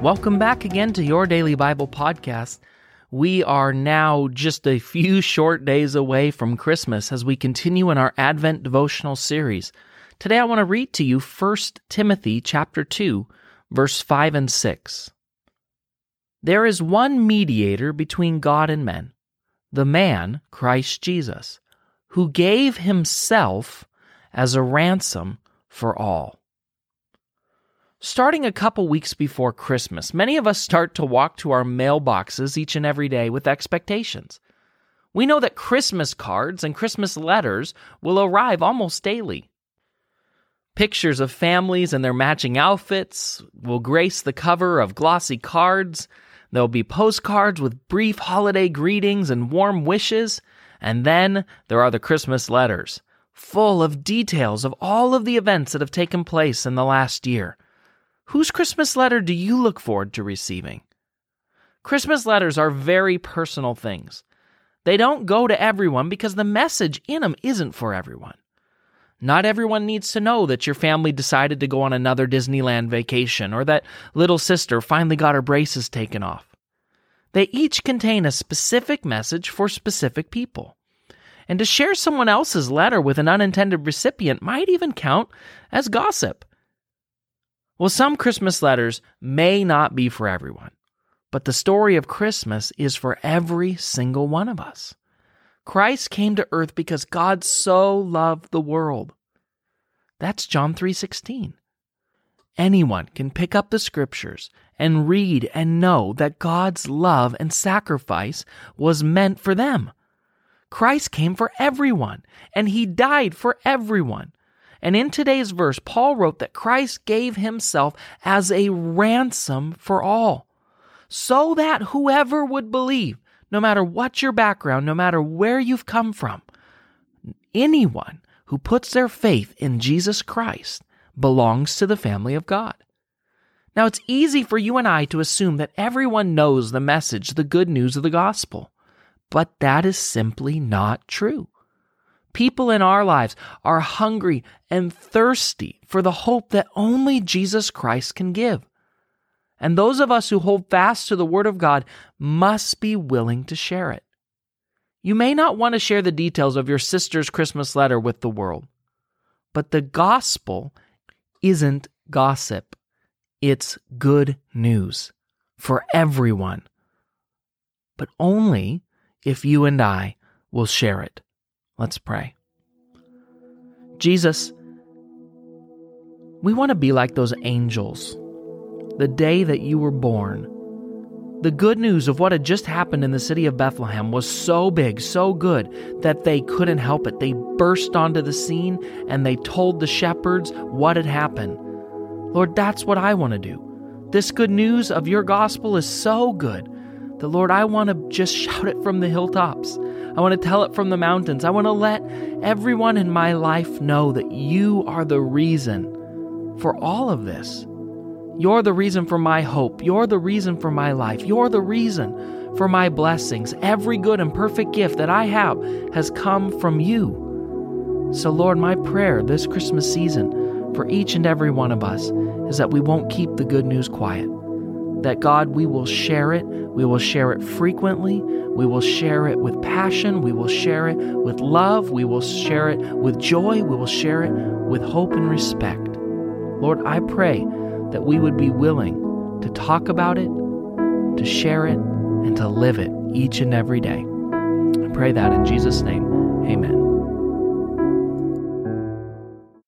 Welcome back again to your daily Bible podcast. We are now just a few short days away from Christmas as we continue in our Advent devotional series. Today I want to read to you 1 Timothy chapter 2, verse 5 and 6. There is one mediator between God and men, the man Christ Jesus, who gave himself as a ransom for all. Starting a couple weeks before Christmas, many of us start to walk to our mailboxes each and every day with expectations. We know that Christmas cards and Christmas letters will arrive almost daily. Pictures of families and their matching outfits will grace the cover of glossy cards. There'll be postcards with brief holiday greetings and warm wishes. And then there are the Christmas letters, full of details of all of the events that have taken place in the last year. Whose Christmas letter do you look forward to receiving? Christmas letters are very personal things. They don't go to everyone because the message in them isn't for everyone. Not everyone needs to know that your family decided to go on another Disneyland vacation or that little sister finally got her braces taken off. They each contain a specific message for specific people. And to share someone else's letter with an unintended recipient might even count as gossip. Well, some Christmas letters may not be for everyone, but the story of Christmas is for every single one of us. Christ came to earth because God so loved the world. That's John 3:16. Anyone can pick up the scriptures and read and know that God's love and sacrifice was meant for them. Christ came for everyone, and he died for everyone. And in today's verse, Paul wrote that Christ gave himself as a ransom for all, so that whoever would believe, no matter what your background, no matter where you've come from, anyone who puts their faith in Jesus Christ belongs to the family of God. Now, it's easy for you and I to assume that everyone knows the message, the good news of the gospel, but that is simply not true. People in our lives are hungry and thirsty for the hope that only Jesus Christ can give. And those of us who hold fast to the Word of God must be willing to share it. You may not want to share the details of your sister's Christmas letter with the world, but the gospel isn't gossip. It's good news for everyone, but only if you and I will share it. Let's pray. Jesus, we want to be like those angels. The day that you were born, the good news of what had just happened in the city of Bethlehem was so big, so good, that they couldn't help it. They burst onto the scene and they told the shepherds what had happened. Lord, that's what I want to do. This good news of your gospel is so good that, Lord, I want to just shout it from the hilltops. I want to tell it from the mountains. I want to let everyone in my life know that you are the reason for all of this. You're the reason for my hope. You're the reason for my life. You're the reason for my blessings. Every good and perfect gift that I have has come from you. So, Lord, my prayer this Christmas season for each and every one of us is that we won't keep the good news quiet that God, we will share it. We will share it frequently. We will share it with passion. We will share it with love. We will share it with joy. We will share it with hope and respect. Lord, I pray that we would be willing to talk about it, to share it, and to live it each and every day. I pray that in Jesus' name. Amen.